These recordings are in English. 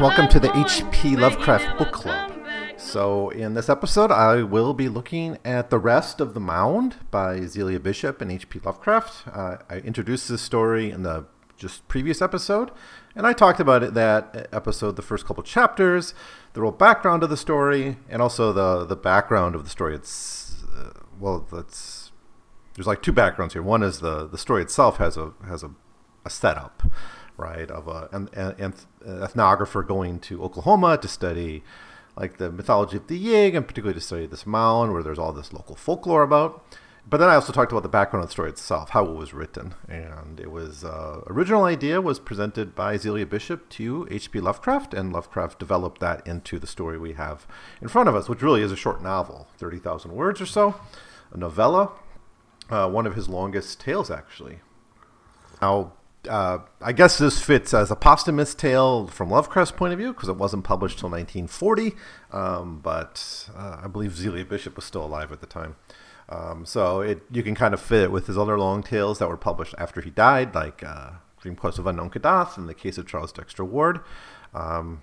Welcome to the HP Lovecraft Book Club. So, in this episode, I will be looking at The Rest of the Mound by Zelia Bishop and H.P. Lovecraft. Uh, I introduced this story in the just previous episode, and I talked about it that episode, the first couple chapters, the real background of the story, and also the the background of the story. It's uh, well, that's there's like two backgrounds here. One is the the story itself has a has a, a setup, right, of a, an, an ethnographer going to Oklahoma to study like the mythology of the Yig, and particularly to study this mound where there's all this local folklore about. But then I also talked about the background of the story itself, how it was written, and it was uh, original idea was presented by Zelia Bishop to H.P. Lovecraft, and Lovecraft developed that into the story we have in front of us, which really is a short novel, thirty thousand words or so, a novella, uh, one of his longest tales actually. Now, uh, I guess this fits as a posthumous tale from Lovecraft's point of view because it wasn't published till 1940, um, but uh, I believe Zelia Bishop was still alive at the time. Um, so it you can kind of fit it with his other long tales that were published after he died, like uh, Dream Quest of Unknown Kadath and the case of Charles Dexter Ward. Um,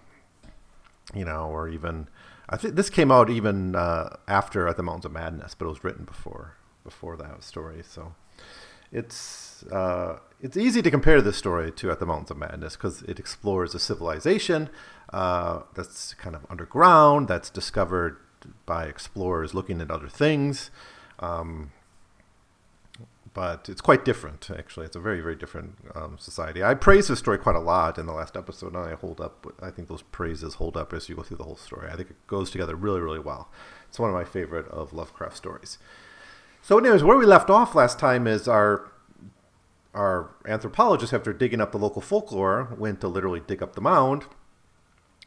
you know, or even I think this came out even uh, after At the Mountains of Madness, but it was written before before that story. So it's uh, it's easy to compare this story to At the Mountains of Madness because it explores a civilization uh, that's kind of underground, that's discovered by explorers looking at other things. Um, but it's quite different, actually. It's a very, very different um, society. I praised this story quite a lot in the last episode, and I hold up. I think those praises hold up as you go through the whole story. I think it goes together really, really well. It's one of my favorite of Lovecraft stories. So, anyways, where we left off last time is our our anthropologist, after digging up the local folklore, went to literally dig up the mound.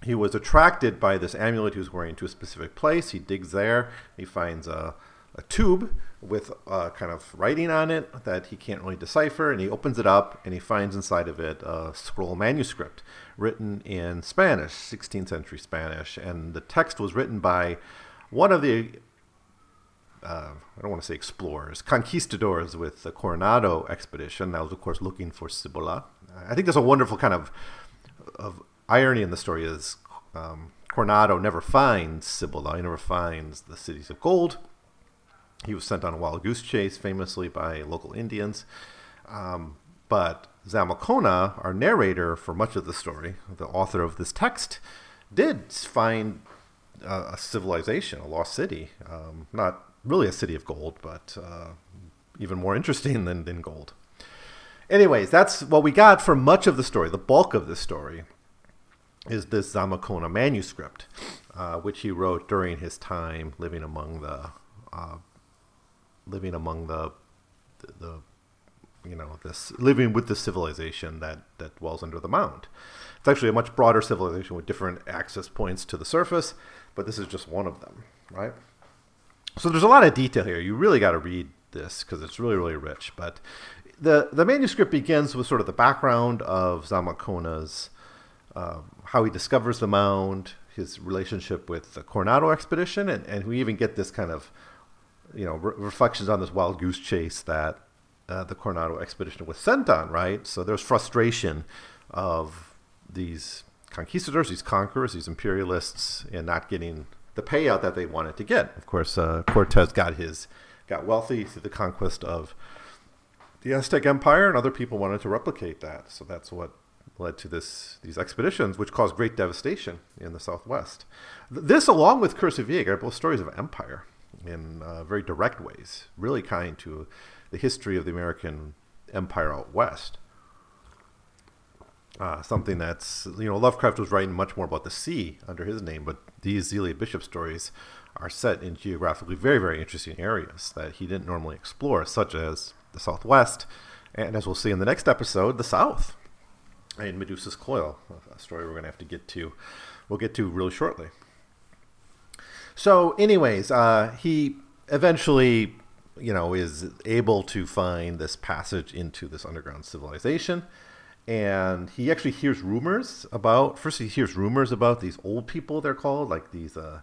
He was attracted by this amulet he was wearing to a specific place. He digs there. He finds a a tube with uh, kind of writing on it that he can't really decipher, and he opens it up and he finds inside of it a scroll manuscript written in Spanish, 16th century Spanish, and the text was written by one of the uh, I don't want to say explorers, conquistadors with the Coronado expedition. That was, of course, looking for Cibola. I think there's a wonderful kind of of irony in the story is um, Coronado never finds Cibola. He never finds the cities of gold he was sent on a wild goose chase, famously by local Indians. Um, but Zamacona, our narrator for much of the story, the author of this text, did find a civilization, a lost city. Um, not really a city of gold, but uh, even more interesting than, than gold. Anyways, that's what we got for much of the story. The bulk of the story is this Zamacona manuscript, uh, which he wrote during his time living among the uh, living among the, the, the you know this living with the civilization that that dwells under the mound. It's actually a much broader civilization with different access points to the surface, but this is just one of them, right? So there's a lot of detail here. You really got to read this because it's really really rich. But the the manuscript begins with sort of the background of Zamacona's uh, how he discovers the mound, his relationship with the Coronado expedition, and, and we even get this kind of you know, re- reflections on this wild goose chase that uh, the Coronado expedition was sent on, right? So there's frustration of these conquistadors, these conquerors, these imperialists, and not getting the payout that they wanted to get. Of course, uh, Cortez got his got wealthy through the conquest of the Aztec Empire, and other people wanted to replicate that. So that's what led to this these expeditions, which caused great devastation in the Southwest. This, along with Curse of Yig, are both stories of empire in uh, very direct ways, really kind to the history of the American empire out west. Uh, something that's, you know, Lovecraft was writing much more about the sea under his name, but these Zelia Bishop stories are set in geographically very, very interesting areas that he didn't normally explore, such as the Southwest, and as we'll see in the next episode, the South, in Medusa's Coil, a story we're going to have to get to, we'll get to really shortly. So, anyways, uh, he eventually, you know, is able to find this passage into this underground civilization. And he actually hears rumors about, first, he hears rumors about these old people, they're called, like these uh,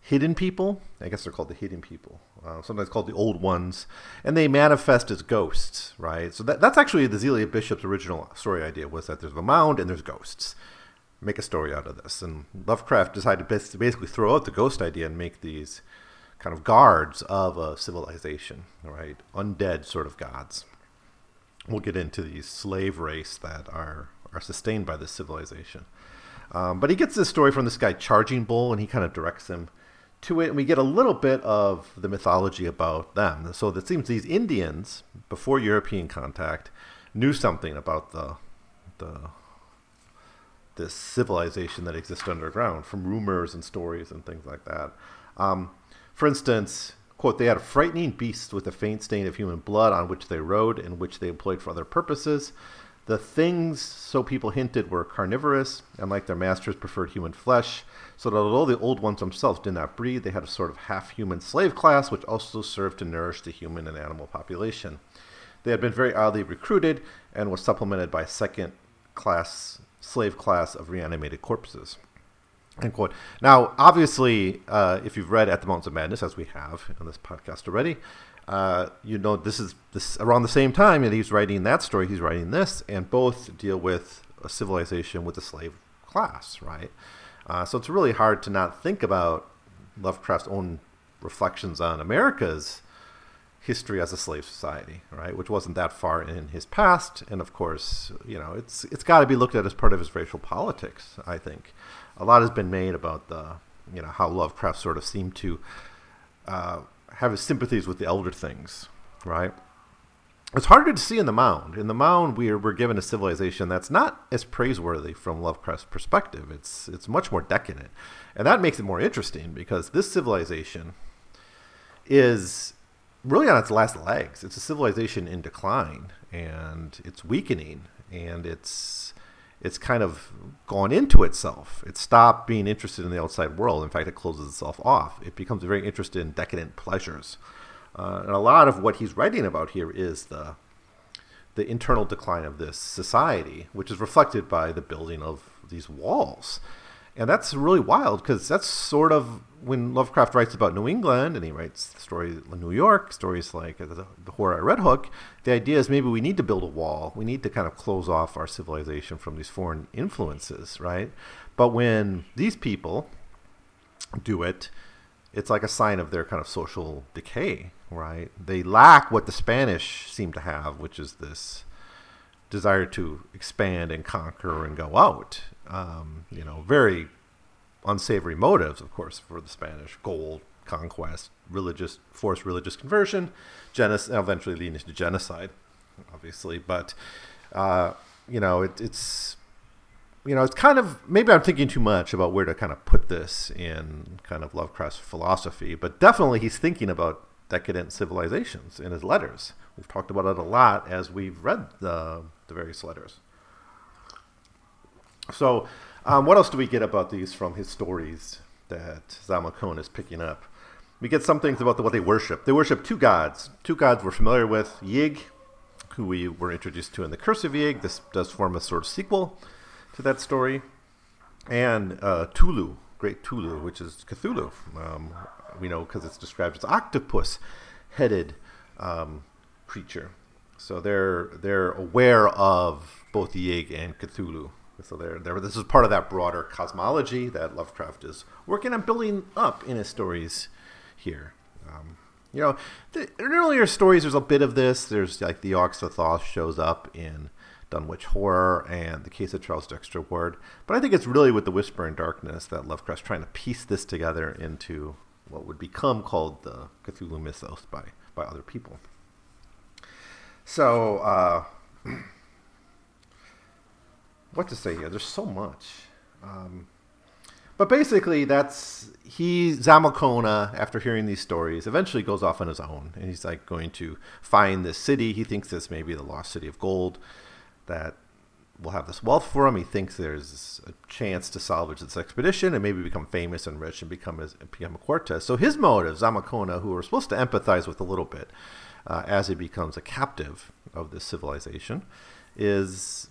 hidden people. I guess they're called the hidden people, uh, sometimes called the old ones. And they manifest as ghosts, right? So that, that's actually the Zelia Bishop's original story idea was that there's a mound and there's ghosts make a story out of this. And Lovecraft decided to basically throw out the ghost idea and make these kind of guards of a civilization, right? Undead sort of gods. We'll get into these slave race that are are sustained by this civilization. Um, but he gets this story from this guy Charging Bull, and he kind of directs him to it, and we get a little bit of the mythology about them. So it seems these Indians, before European contact, knew something about the the this civilization that exists underground from rumors and stories and things like that. Um, for instance, quote, they had a frightening beast with a faint stain of human blood on which they rode and which they employed for other purposes. The things, so people hinted, were carnivorous and, like their masters, preferred human flesh. So that although the old ones themselves did not breed, they had a sort of half human slave class which also served to nourish the human and animal population. They had been very oddly recruited and was supplemented by a second class slave class of reanimated corpses. End quote. Now, obviously, uh, if you've read At the Mountains of Madness, as we have on this podcast already, uh, you know this is this around the same time that he's writing that story. He's writing this, and both deal with a civilization with a slave class, right? Uh, so it's really hard to not think about Lovecraft's own reflections on America's history as a slave society, right? Which wasn't that far in his past, and of course, you know, it's it's got to be looked at as part of his racial politics. I think a lot has been made about the, you know, how Lovecraft sort of seemed to uh, have his sympathies with the elder things, right? It's harder to see in the Mound. In the Mound, we are, we're given a civilization that's not as praiseworthy from Lovecraft's perspective. It's it's much more decadent, and that makes it more interesting because this civilization is really on its last legs. It's a civilization in decline, and it's weakening, and it's it's kind of gone into itself. It stopped being interested in the outside world. In fact, it closes itself off. It becomes very interested in decadent pleasures. Uh, and a lot of what he's writing about here is the the internal decline of this society, which is reflected by the building of these walls. And that's really wild because that's sort of when Lovecraft writes about New England and he writes stories in New York, stories like the, the Horror at Red Hook, the idea is maybe we need to build a wall. We need to kind of close off our civilization from these foreign influences, right? But when these people do it, it's like a sign of their kind of social decay, right? They lack what the Spanish seem to have, which is this desire to expand and conquer and go out. Um, you know, very unsavory motives, of course, for the Spanish gold, conquest, religious, forced religious conversion, genocide, eventually leading to genocide, obviously. But, uh, you know, it, it's, you know, it's kind of, maybe I'm thinking too much about where to kind of put this in kind of Lovecraft's philosophy, but definitely he's thinking about decadent civilizations in his letters. We've talked about it a lot as we've read the, the various letters. So, um, what else do we get about these from his stories that Zamilcone is picking up? We get some things about the, what they worship. They worship two gods. Two gods we're familiar with Yig, who we were introduced to in the Curse of Yig. This does form a sort of sequel to that story. And uh, Tulu, Great Tulu, which is Cthulhu. Um, we know because it's described as octopus headed um, creature. So they're they're aware of both Yig and Cthulhu so there, there, this is part of that broader cosmology that Lovecraft is working on building up in his stories here. Um, you know, the, in earlier stories, there's a bit of this. There's like the Yog-Sothoth shows up in Dunwich Horror and the case of Charles Dexter Ward. But I think it's really with the Whisper in Darkness that Lovecraft's trying to piece this together into what would become called the Cthulhu mythos by, by other people. So, uh, what to say here? There's so much. Um, but basically, that's he Zamilcona. After hearing these stories, eventually goes off on his own, and he's like going to find this city. He thinks this may be the lost city of gold that will have this wealth for him. He thinks there's a chance to salvage this expedition and maybe become famous and rich and become a, become a Cortez. So his motives, Zamilcona, who we're supposed to empathize with a little bit uh, as he becomes a captive of this civilization, is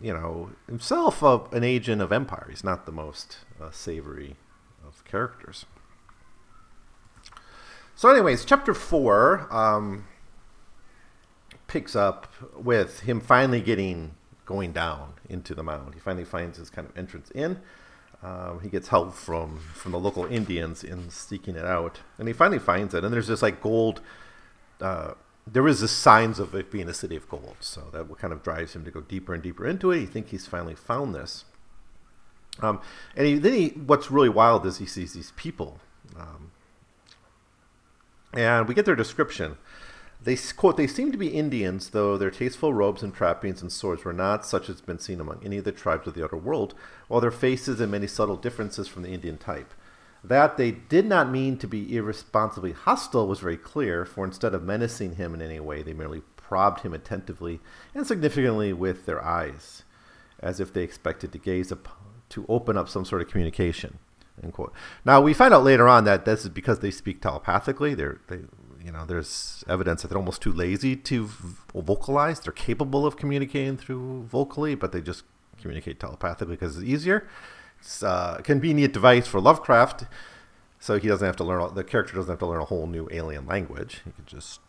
you know, himself a, an agent of empire. He's not the most uh, savory of characters. So, anyways, chapter four um, picks up with him finally getting going down into the mound. He finally finds his kind of entrance in. Um, he gets help from from the local Indians in seeking it out, and he finally finds it. And there's this like gold. Uh, there is the signs of it being a city of gold, so that kind of drives him to go deeper and deeper into it. He thinks he's finally found this. Um, and he, then he, what's really wild is he sees these people, um, and we get their description. They quote, "They seem to be Indians, though their tasteful robes and trappings and swords were not such as been seen among any of the tribes of the outer world, while their faces and many subtle differences from the Indian type." That they did not mean to be irresponsibly hostile was very clear, for instead of menacing him in any way, they merely probed him attentively and significantly with their eyes, as if they expected to gaze up to open up some sort of communication. End quote. Now we find out later on that this is because they speak telepathically. They're they you know there's evidence that they're almost too lazy to vocalize. They're capable of communicating through vocally, but they just communicate telepathically because it's easier. Uh, convenient device for Lovecraft, so he doesn't have to learn. The character doesn't have to learn a whole new alien language. He can just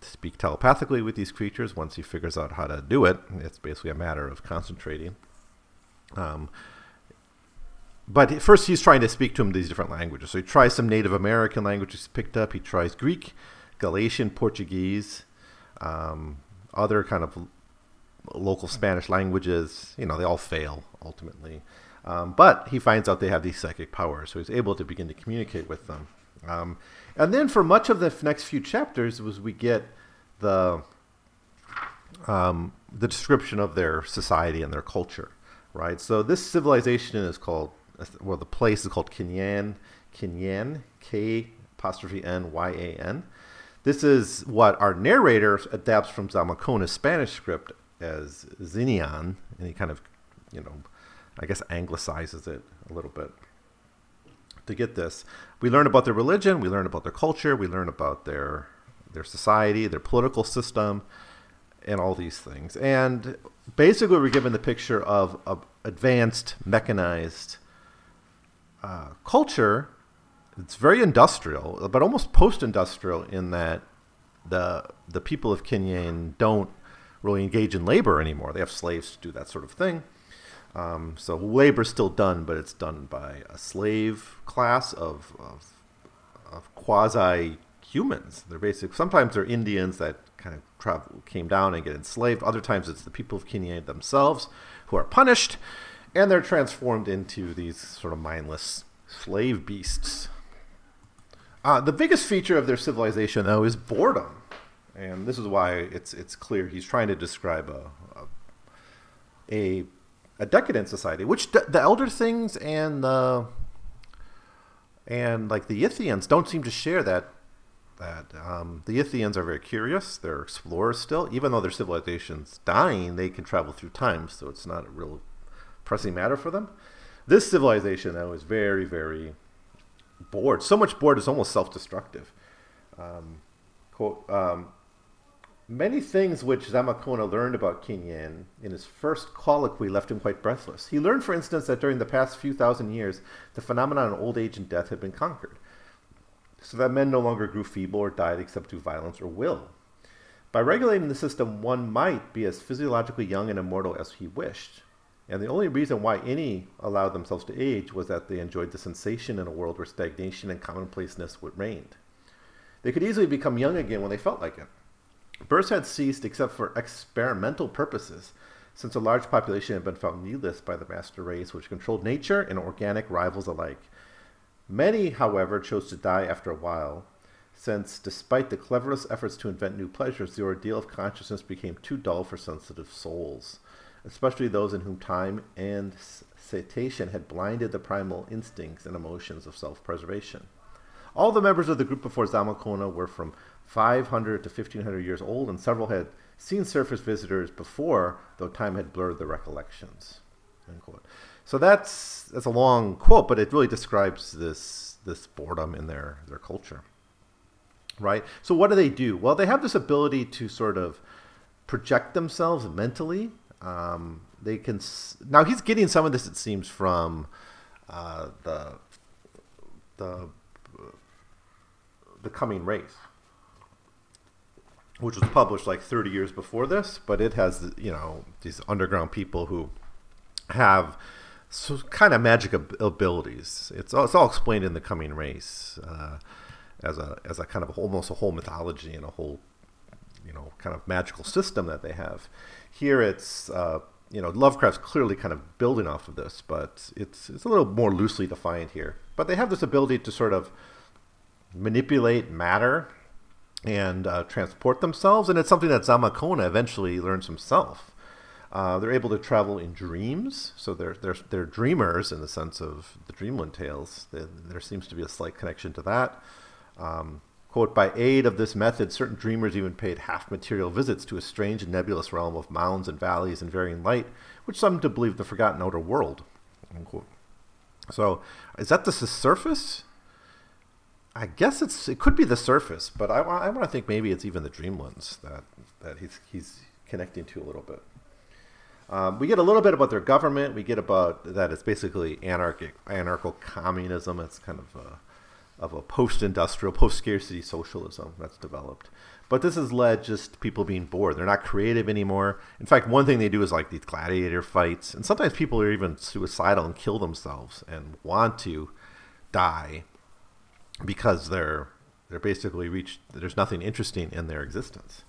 speak telepathically with these creatures. Once he figures out how to do it, it's basically a matter of concentrating. Um, but first he's trying to speak to him these different languages. So he tries some Native American languages picked up. He tries Greek, Galician, Portuguese, um, other kind of local Spanish languages. You know, they all fail ultimately. Um, but he finds out they have these psychic powers, so he's able to begin to communicate with them. Um, and then for much of the next few chapters, was we get the um, the description of their society and their culture, right? So this civilization is called well, the place is called K'n-yan, K'n-yan, K apostrophe N Y A N. This is what our narrator adapts from Zamacona's Spanish script as Xenian, and he kind of, you know, I guess anglicizes it a little bit. To get this, we learn about their religion, we learn about their culture, we learn about their their society, their political system, and all these things. And basically, we're given the picture of, of advanced, mechanized uh, culture, it's very industrial, but almost post-industrial in that the the people of K'n-yan don't really engage in labor anymore. They have slaves to do that sort of thing. Um, so labor's still done, but it's done by a slave class of of, of quasi humans. They're basic. Sometimes they're Indians that kind of travel, came down and get enslaved. Other times it's the people of K'n-yan themselves who are punished and they're transformed into these sort of mindless slave beasts. Uh, the biggest feature of their civilization, though, is boredom, and this is why it's it's clear he's trying to describe a a, a, a decadent society, which the, the Elder Things and the and like the Yithians don't seem to share that that um, the Yithians are very curious. They're explorers still, even though their civilization's dying. They can travel through time, so it's not a real pressing matter for them. This civilization, though, is very, very bored. So much bored is almost self-destructive. Um, quote, um, Many things which Zamacona learned about K'n-yan in his first colloquy left him quite breathless. He learned, for instance, that during the past few thousand years, the phenomenon of old age and death had been conquered, so that men no longer grew feeble or died except through violence or will. By regulating the system, one might be as physiologically young and immortal as he wished. And the only reason why any allowed themselves to age was that they enjoyed the sensation in a world where stagnation and commonplaceness would reign. They could easily become young again when they felt like it. Births had ceased except for experimental purposes, since a large population had been found needless by the master race, which controlled nature and organic rivals alike. Many, however, chose to die after a while, since, despite the cleverest efforts to invent new pleasures, the ordeal of consciousness became too dull for sensitive souls especially those in whom time and satiation had blinded the primal instincts and emotions of self-preservation. All the members of the group before Zamacona were from 500 to 1500 years old, and several had seen surface visitors before, though time had blurred their recollections. So that's that's a long quote, but it really describes this this boredom in their their culture. Right. So what do they do? Well, they have this ability to sort of project themselves mentally um, they can s- now he's getting some of this it seems from uh, the the the coming race which was published like 30 years before this but it has you know these underground people who have so kind of magic abilities. It's all, it's all explained in the coming race uh, as a as a kind of almost a whole mythology and a whole you know kind of magical system that they have. Here it's uh, you know Lovecraft's clearly kind of building off of this, but it's it's a little more loosely defined here. But they have this ability to sort of manipulate matter and uh, transport themselves, and it's something that Zamacona eventually learns himself. Uh, they're able to travel in dreams, so they're they're they're dreamers in the sense of the Dreamland tales. There seems to be a slight connection to that. Um, quote: By aid of this method, certain dreamers even paid half material visits to a strange and nebulous realm of mounds and valleys and varying light, which some to believe the forgotten outer world. Unquote. So, is that the surface? I guess it's it could be the surface, but I, I want to think maybe it's even the Dreamlands that that he's he's connecting to a little bit. Um, we get a little bit about their government. We get about that it's basically anarchic, anarcho communism. It's kind of a, of a post-industrial, post-scarcity socialism that's developed. But this has led just people being bored. They're not creative anymore. In fact, one thing they do is like these gladiator fights, and sometimes people are even suicidal and kill themselves and want to die because they're they're basically reached. There's nothing interesting in their existence.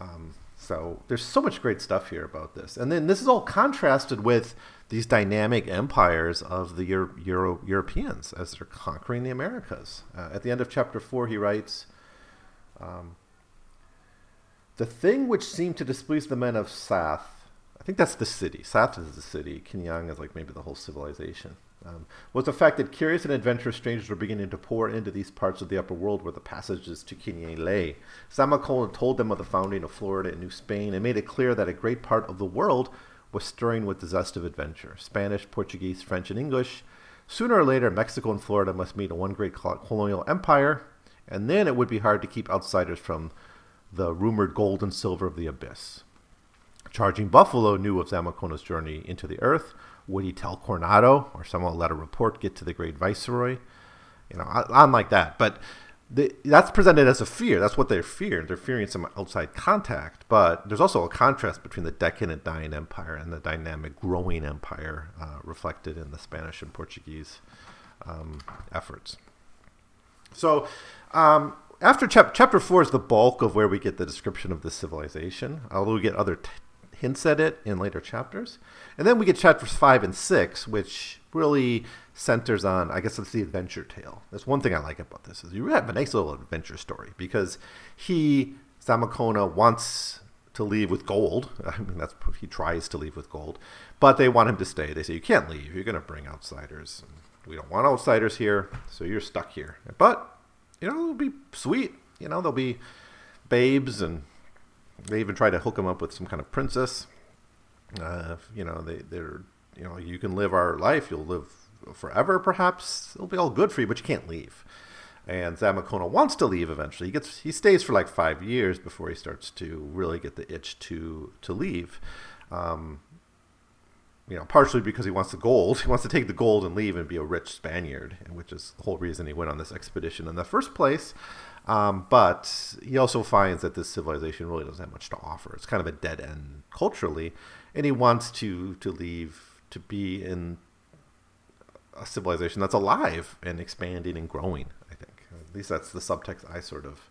Um, so there's so much great stuff here about this. And then this is all contrasted with these dynamic empires of the Euro- Euro- Europeans as they're conquering the Americas. Uh, at the end of chapter four, he writes um, The thing which seemed to displease the men of Tsath, I think that's the city. Tsath is the city. K'n-yan is like maybe the whole civilization um, was the fact that curious and adventurous strangers were beginning to pour into these parts of the upper world where the passages to K'n-yan lay. Zamacona told them of the founding of Florida and New Spain and made it clear that a great part of the world was stirring with the zest of adventure. Spanish, Portuguese, French, and English. Sooner or later, Mexico and Florida must meet in one great colonial empire, and then it would be hard to keep outsiders from the rumored gold and silver of the abyss. Charging Buffalo knew of Zamacona's journey into the earth, would he tell Coronado or someone let a report get to the great viceroy? You know, on like that. But the, that's presented as a fear. That's what they're fearing. They're fearing some outside contact. But there's also a contrast between the decadent dying empire and the dynamic growing empire uh, reflected in the Spanish and Portuguese um, efforts. So, um, after chap- chapter four is the bulk of where we get the description of the civilization, although we get other t- hints at it in later chapters. And then we get chapters five and six, which really centers on, I guess it's the adventure tale. That's one thing I like about this is you have a nice little adventure story because he, Zamacona, wants to leave with gold. I mean, that's he tries to leave with gold, but they want him to stay. They say you can't leave. You're going to bring outsiders. We don't want outsiders here, so you're stuck here. But you know, it'll be sweet. You know, there'll be babes and they even try to hook him up with some kind of princess. Uh, you know, they they're you know you can live our life. You'll live forever, perhaps. It'll be all good for you, but you can't leave. And Zamacona wants to leave eventually. He gets he stays for like five years before he starts to really get the itch to to leave. Um, you know, partially because he wants the gold. He wants to take the gold and leave and be a rich Spaniard, which is the whole reason he went on this expedition in the first place. Um, but he also finds that this civilization really doesn't have much to offer. It's kind of a dead end culturally, and he wants to to leave to be in a civilization that's alive and expanding and growing. I think at least that's the subtext I sort of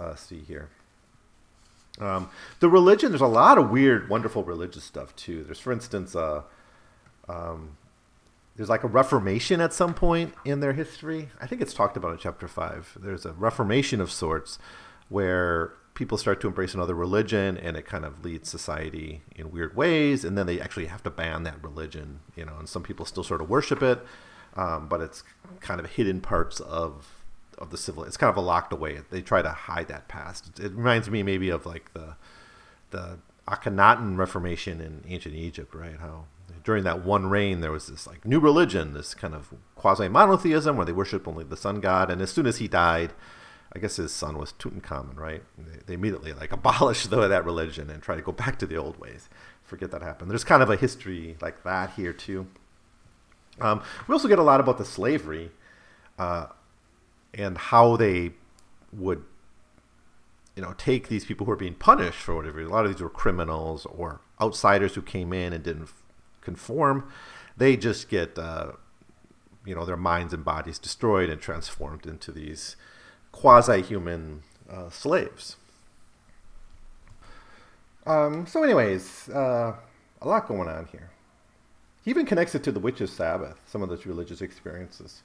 uh, see here. Um, the religion, there's a lot of weird, wonderful religious stuff too. There's, for instance, uh, um, there's like a reformation at some point in their history. I think it's talked about in chapter five. There's a reformation of sorts where people start to embrace another religion and it kind of leads society in weird ways and then they actually have to ban that religion you know and some people still sort of worship it um, but it's kind of hidden parts of of the civil it's kind of a locked away they try to hide that past it, reminds me maybe of like the the akhenaten reformation in ancient egypt right how during that one reign, there was this like new religion, this kind of quasi monotheism where they worship only the sun god. And as soon as he died, I guess his son was Tutankhamun, right? They, they immediately like abolished the, that religion and try to go back to the old ways. Forget that happened. There's kind of a history like that here too. Um, we also get a lot about the slavery uh, and how they would you know, take these people who are being punished for whatever. A lot of these were criminals or outsiders who came in and didn't conform. They just get, uh, you know, their minds and bodies destroyed and transformed into these quasi-human uh, slaves. Um, so, anyways, uh, a lot going on here. He even connects it to the witches' Sabbath, some of those religious experiences.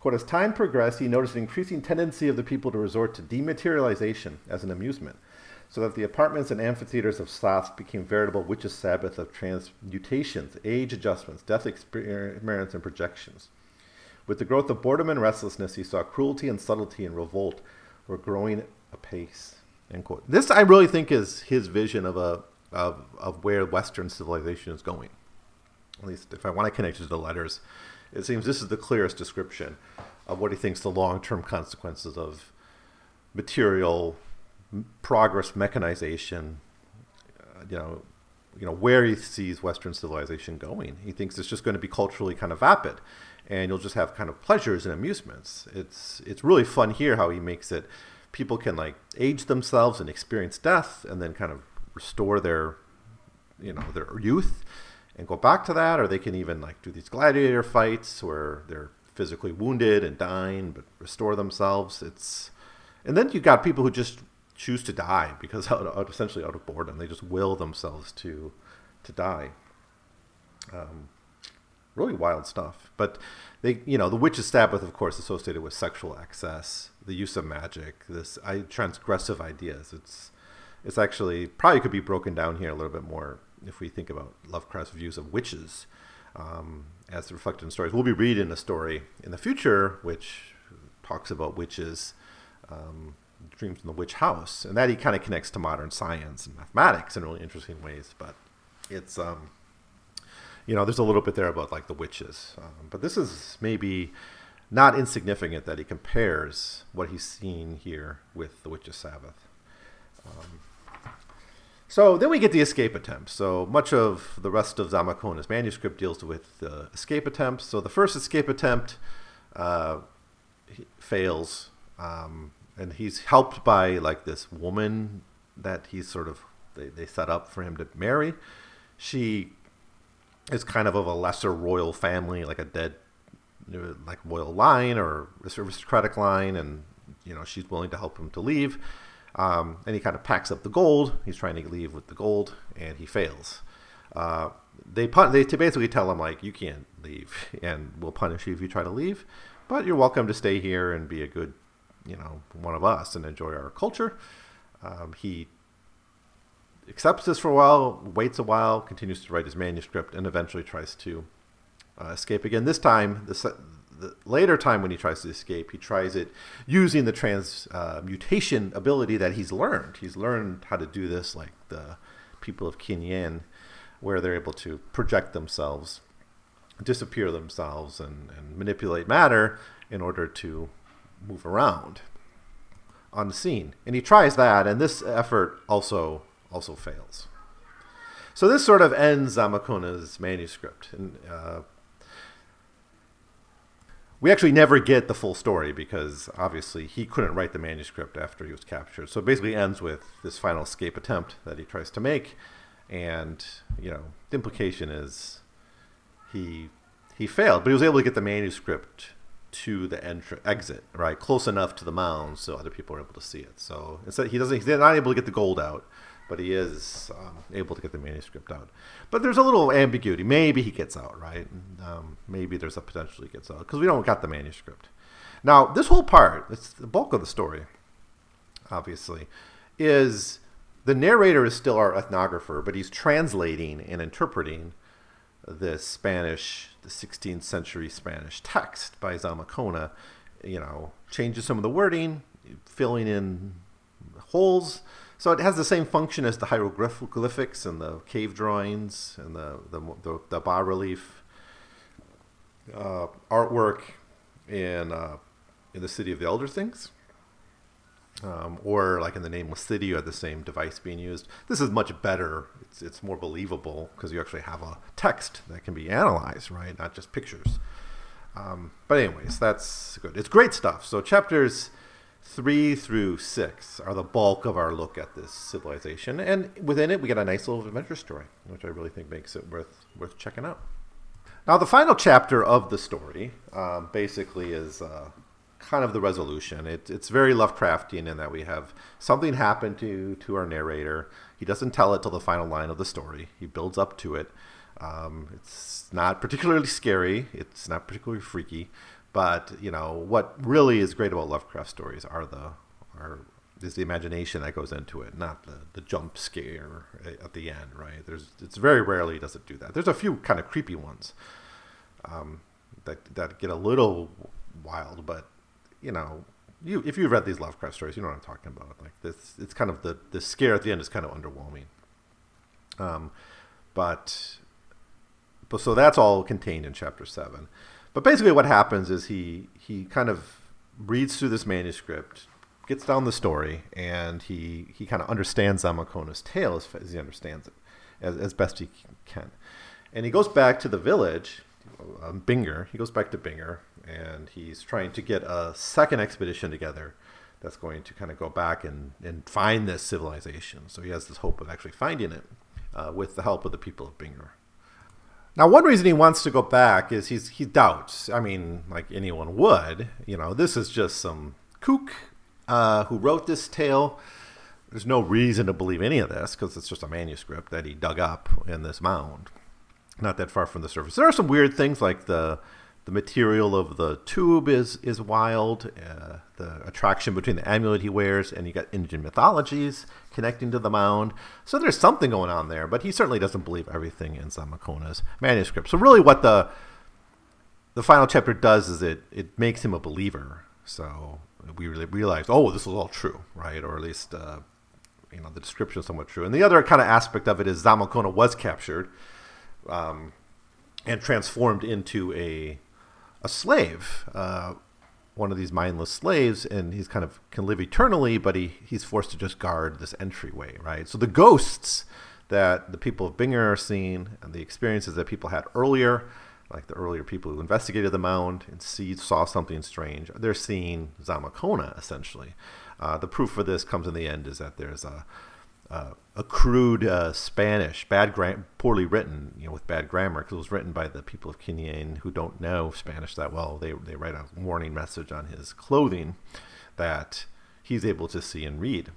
Quote, as time progressed, he noticed an increasing tendency of the people to resort to dematerialization as an amusement, so that the apartments and amphitheaters of sloths became veritable witches' Sabbath of transmutations, age adjustments, death experiments, and projections. With the growth of boredom and restlessness, he saw cruelty and subtlety and revolt were growing apace. End quote. This, I really think, is his vision of a of, of where Western civilization is going. At least, if I want to connect it to the letters, it seems this is the clearest description of what he thinks the long-term consequences of material progress, mechanization, uh, you know, you know where he sees Western civilization going. He thinks it's just going to be culturally kind of vapid, and you'll just have kind of pleasures and amusements. It's it's really fun here how he makes it. People can like age themselves and experience death, and then kind of restore their, you know, their youth, and go back to that, or they can even like do these gladiator fights where they're physically wounded and dying, but restore themselves. It's and then you got people who just choose to die because out, out, essentially out of boredom, they just will themselves to to die. Um, really wild stuff. But they, you know, the witch's Sabbath, of course, associated with sexual excess, the use of magic, this I, transgressive ideas. It's it's actually probably could be broken down here a little bit more if we think about Lovecraft's views of witches um, as reflected in stories. We'll be reading a story in the future which talks about witches. Um, dreams in the witch house and that he kind of connects to modern science and mathematics in really interesting ways but it's um you know there's a little bit there about like the witches um, but this is maybe not insignificant that he compares what he's seeing here with the witch's sabbath um, so then we get the escape attempts. So much of the rest of Zamacona's manuscript deals with escape attempts. So the first escape attempt uh, fails, um, and he's helped by like this woman that he's sort of they, they set up for him to marry. She is kind of of a lesser royal family, like a dead like royal line or a aristocratic line, and you know she's willing to help him to leave. Um, and he kind of packs up the gold. He's trying to leave with the gold, and he fails. Uh, they pun- they basically tell him like you can't leave, and we'll punish you if you try to leave, but you're welcome to stay here and be a good, you know, one of us and enjoy our culture. Um, he accepts this for a while, waits a while, continues to write his manuscript, and eventually tries to uh, escape again. This time, the later time when he tries to escape, he tries it using the transmutation uh, ability that he's learned. He's learned how to do this like the people of K'n-yan, where they're able to project themselves, disappear themselves, and, and manipulate matter in order to move around on the scene. And he tries that, and this effort also also fails. So this sort of ends Zamacona's manuscript. And uh, we actually never get the full story because obviously he couldn't write the manuscript after he was captured. So it basically ends with this final escape attempt that he tries to make, and you know the implication is he he failed, but he was able to get the manuscript to the entr- exit right close enough to the mound so other people are able to see it. So instead he doesn't he's not able to get the gold out, but he is um, able to get the manuscript out. But there's a little ambiguity. Maybe he gets out, right? Um, maybe there's a potential he gets out because we don't got the manuscript. Now, this whole part, it's the bulk of the story, obviously, is the narrator is still our ethnographer, but he's translating and interpreting this Spanish, the 16th century Spanish text by Zamacona. You know, changes some of the wording, filling in holes so it has the same function as the hieroglyphics and the cave drawings and the the, the, the bas relief uh, artwork in uh, in the city of the Elder Things. Um, or like in the nameless city, you have the same device being used. This is much better. It's it's more believable because you actually have a text that can be analyzed, right? Not just pictures. Um, but anyways, that's good. It's great stuff. So chapters three through six are the bulk of our look at this civilization, and within it we get a nice little adventure story, which I really think makes it worth worth checking out. Now, the final chapter of the story um, basically is uh, kind of the resolution. It, it's very Lovecraftian in that we have something happen to to our narrator. He doesn't tell it till the final line of the story. He builds up to it. Um, it's not particularly scary. It's not particularly freaky, but you know what really is great about Lovecraft stories are the are is the imagination that goes into it, not the, the jump scare at the end, right? There's it's very rarely does it do that. There's a few kind of creepy ones um, that that get a little wild, but you know, you if you've read these Lovecraft stories, you know what I'm talking about. Like this, it's kind of the the scare at the end is kind of underwhelming. Um, but but so that's all contained in chapter seven. But basically, what happens is he he kind of reads through this manuscript, gets down the story, and he he kind of understands Zamacona's tale as, as he understands it, as, as best he can. And he goes back to the village, um, Binger. He goes back to Binger, and he's trying to get a second expedition together that's going to kind of go back and, and find this civilization. So he has this hope of actually finding it uh, with the help of the people of Binger. Now, one reason he wants to go back is he's he doubts. I mean, like anyone would. You know, this is just some kook uh, who wrote this tale. There's no reason to believe any of this because it's just a manuscript that he dug up in this mound, not that far from the surface. There are some weird things like the the material of the tube is is wild. Uh, the attraction between the amulet he wears and you got Indian mythologies connecting to the mound. So there's something going on there, but he certainly doesn't believe everything in Zamacona's manuscript. So really, what the the final chapter does is it it makes him a believer. So we really realize, oh, this was all true, right? Or at least uh, you know the description is somewhat true. And the other kind of aspect of it is Zamacona was captured um, and transformed into a a slave, uh, one of these mindless slaves, and he's kind of can live eternally, but he, he's forced to just guard this entryway, right? So the ghosts that the people of Binger are seeing and the experiences that people had earlier, like the earlier people who investigated the mound and see, saw something strange, they're seeing Zamacona essentially. Uh, the proof for this comes in the end is that there's a uh, a crude uh, Spanish, bad gra- poorly written, you know, with bad grammar, because it was written by the people of K'n-yan who don't know Spanish that well. They they write a warning message on his clothing that he's able to see and read.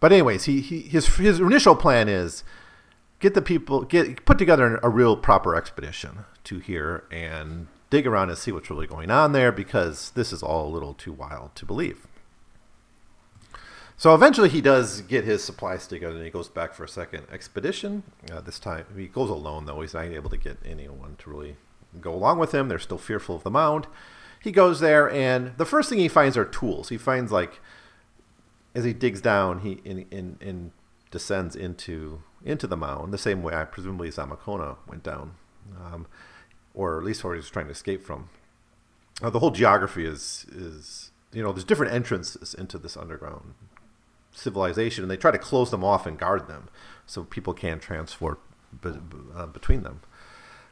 But anyways, he, he his his initial plan is get the people get put together a real proper expedition to here and dig around and see what's really going on there because this is all a little too wild to believe. So eventually he does get his supplies together and he goes back for a second expedition. Uh, this time he goes alone though. He's not able to get anyone to really go along with him. They're still fearful of the mound. He goes there and the first thing he finds are tools. He finds like as he digs down, he in, in, in descends into into the mound the same way I presumably Zamacona went down, um, or at least where he's trying to escape from. Uh, the whole geography is is you know there's different entrances into this underground civilization, and they try to close them off and guard them so people can't transport be, uh, between them.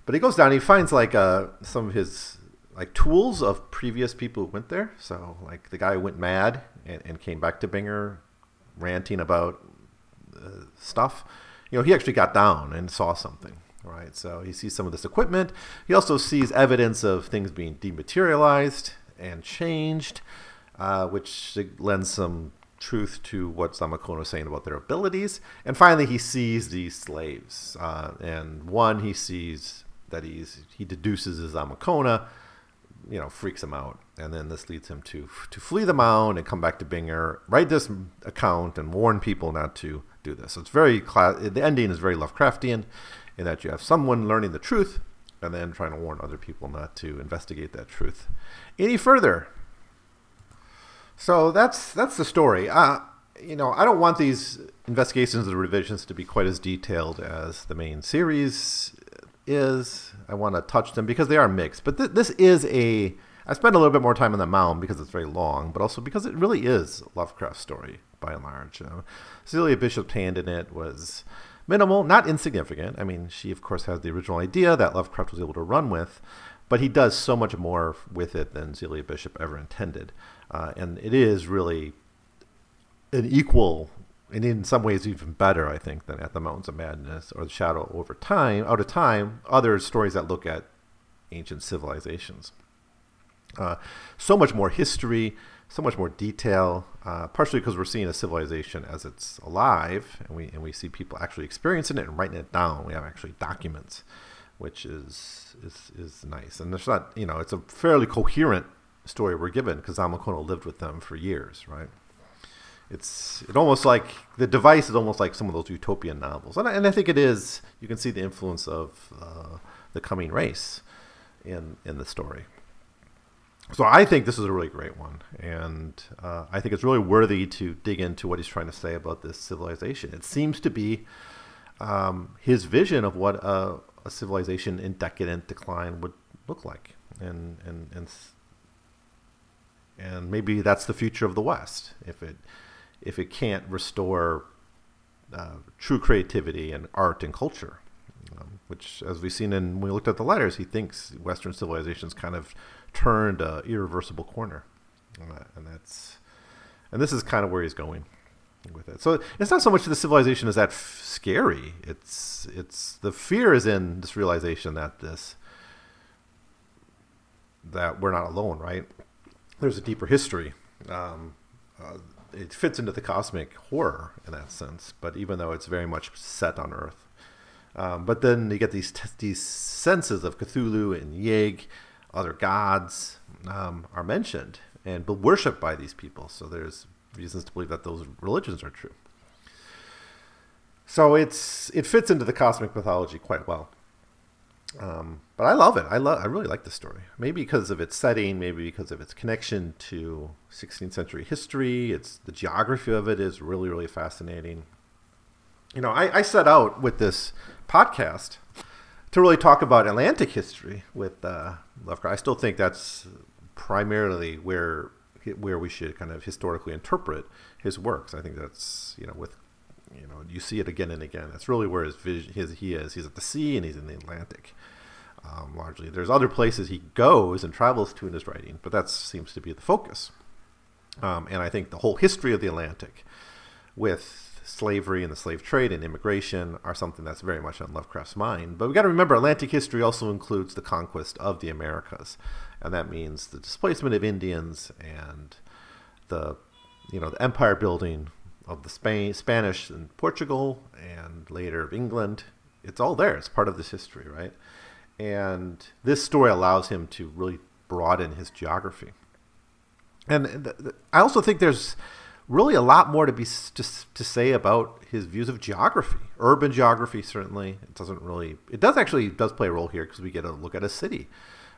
But he goes down. He finds like uh, some of his like tools of previous people who went there. So like the guy who went mad and, and came back to Binger, ranting about uh, stuff. You know, he actually got down and saw something. Right. So he sees some of this equipment. He also sees evidence of things being dematerialized and changed, uh, which lends some truth to what Zamacona is saying about their abilities. And finally, he sees these slaves. Uh, and one, he sees that he's he deduces is Zamacona, you know, freaks him out. And then this leads him to to flee the mound and come back to Binger, write this account, and warn people not to do this. So it's very class. The ending is very Lovecraftian, in that you have someone learning the truth and then trying to warn other people not to investigate that truth any further. So that's that's the story. Uh, you know, I don't want these investigations and revisions to be quite as detailed as the main series is. I want to touch them because they are mixed. But th- this is a. I spent a little bit more time on the mound because it's very long, but also because it really is Lovecraft story by and large. You know, Zelia Bishop's hand in it was minimal, not insignificant. I mean, she of course has the original idea that Lovecraft was able to run with, but he does so much more with it than Zelia Bishop ever intended, uh, and it is really an equal and in some ways even better, I think, than at the Mountains of Madness or the Shadow over time, out of time, other stories that look at ancient civilizations. Uh, so much more history, so much more detail, uh, partially because we're seeing a civilization as it's alive, and we and we see people actually experiencing it and writing it down. We have actually documents, which is is is nice. And it's not, you know, it's a fairly coherent story we're given because Zamacona lived with them for years, right? It's it almost like the device is almost like some of those utopian novels, and I, and I think it is. You can see the influence of uh, the coming race in in the story. So I think this is a really great one, and uh, I think it's really worthy to dig into what he's trying to say about this civilization. It seems to be um, his vision of what a, a, civilization in decadent decline would look like, and and and and maybe that's the future of the West if it if it can't restore uh, true creativity and art and culture. Um, which, as we've seen in when we looked at the letters, he thinks Western civilizations kind of turned a irreversible corner, uh, and that's and this is kind of where he's going with it. So it's not so much the civilization is that f- scary. It's it's the fear is in this realization that this that we're not alone, right? There's a deeper history. Um, uh, it fits into the cosmic horror in that sense, but even though it's very much set on Earth. Um, but then you get these t- these senses of Cthulhu and Yig other gods um, are mentioned and worshipped by these people. So there's reasons to believe that those religions are true. So it's it fits into the cosmic mythology quite well. Um, but I love it. I love. I really like the story. Maybe because of its setting. Maybe because of its connection to 16th century history. It's the geography of it is really really fascinating. You know, I, I set out with this podcast to really talk about Atlantic history with uh, Lovecraft. I still think that's primarily where where we should kind of historically interpret his works. I think that's you know with you know you see it again and again. That's really where his vision his he is. He's at the sea and he's in the Atlantic. Um, largely, there's other places he goes and travels to in his writing, but that seems to be the focus. Um, and I think the whole history of the Atlantic, with slavery and the slave trade and immigration are something that's very much on Lovecraft's mind. But we got to remember Atlantic history also includes the conquest of the Americas, and that means the displacement of Indians and the you know the empire building of the Spain, Spanish and Portugal and later of England. It's all there. It's part of this history, right? And this story allows him to really broaden his geography. And th- th- I also think there's really a lot more to be to, to say about his views of geography, urban geography. Certainly, it doesn't really. It does actually does play a role here because we get a look at a city,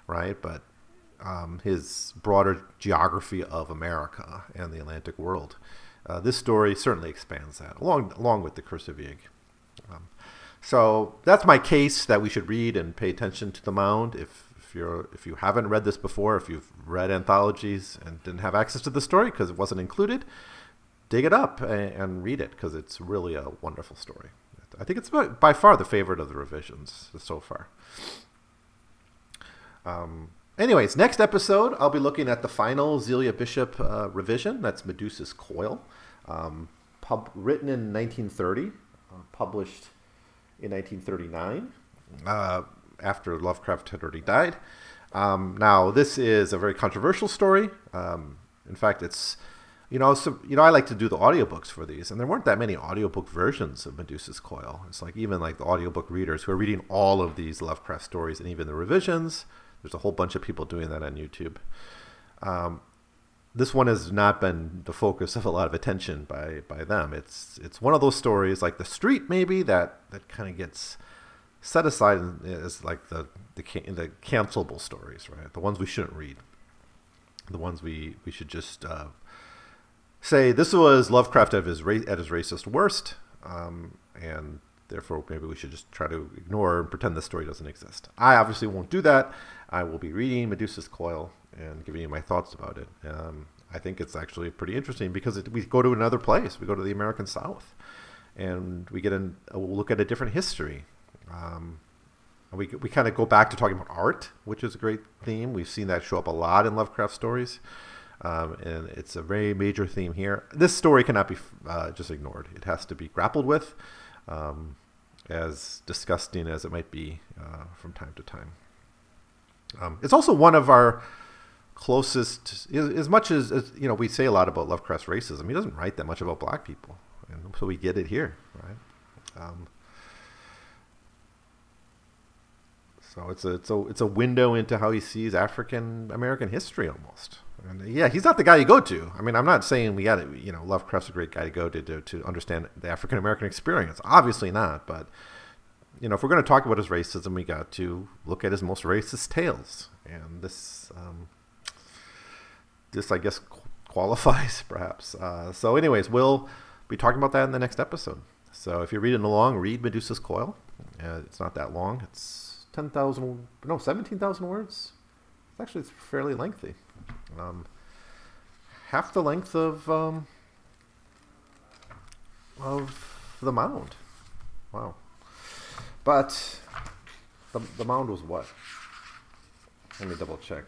right? But um, his broader geography of America and the Atlantic world. Uh, this story certainly expands that, along along with the Curse of. Um, so that's my case that we should read and pay attention to the mound. If, if you're if you haven't read this before, if you've read anthologies and didn't have access to the story because it wasn't included, dig it up and, and read it because it's really a wonderful story. I think it's by, by, far the favorite of the revisions so far. Um, anyways, next episode, I'll be looking at the final Zelia Bishop uh, revision. That's Medusa's Coil, um, pub- written in 1930, uh, published in 1939, uh, after Lovecraft had already died. Um, now, this is a very controversial story. Um, in fact, it's you know, so you know, I like to do the audiobooks for these, and there weren't that many audiobook versions of Medusa's Coil. It's like even like the audiobook readers who are reading all of these Lovecraft stories and even the revisions. There's a whole bunch of people doing that on YouTube. Um, this one has not been the focus of a lot of attention by by them. It's it's one of those stories like the Street maybe that that kind of gets set aside as like the the the cancelable stories, right? The ones we shouldn't read, the ones we we should just uh, say this was Lovecraft at his ra- at his racist worst, um, and therefore maybe we should just try to ignore and pretend this story doesn't exist. I obviously won't do that. I will be reading Medusa's Coil and giving you my thoughts about it. Um, I think it's actually pretty interesting because it, we go to another place. We go to the American South, and we get a look at a different history. Um, we we kind of go back to talking about art, which is a great theme. We've seen that show up a lot in Lovecraft stories, um, and it's a very major theme here. This story cannot be uh, just ignored; it has to be grappled with, um, as disgusting as it might be uh, from time to time. Um, it's also one of our closest, as much as, as, you know, we say a lot about Lovecraft's racism. He doesn't write that much about black people, and so we get it here, right? Um, So it's a it's a it's a window into how he sees African American history almost. And yeah, he's not the guy you go to. I mean, I'm not saying we got to, you know, Lovecraft's a great guy to go to to, to understand the African American experience. Obviously not, but you know, if we're going to talk about his racism, we got to look at his most racist tales, and this um, this I guess qualifies perhaps. Uh, so, anyways, we'll be talking about that in the next episode. So, if you're reading along, read Medusa's Coil. Uh, it's not that long. It's 10,000, no, 17,000 words. It's actually fairly lengthy. Um, half the length of um, of the mound. Wow. But the, the mound was what? Let me double check.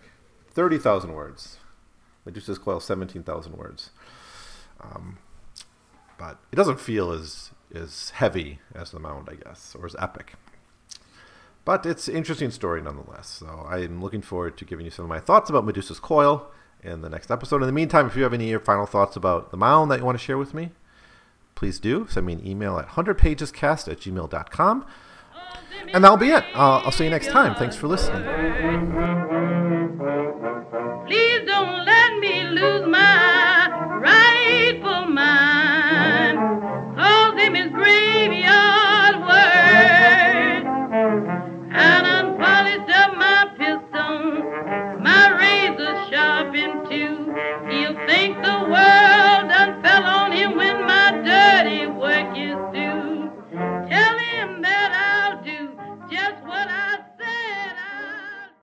30,000 words. Medusa's Coil, 17,000 words. Um, but it doesn't feel as, as heavy as the mound, I guess, or as epic. But it's an interesting story nonetheless. So I'm looking forward to giving you some of my thoughts about Medusa's Coil in the next episode. In the meantime, if you have any final thoughts about the mound that you want to share with me, please do. Send me an email at 100pagescast at gmail.com. And that'll be it. Uh, I'll see you next time. Thanks for listening.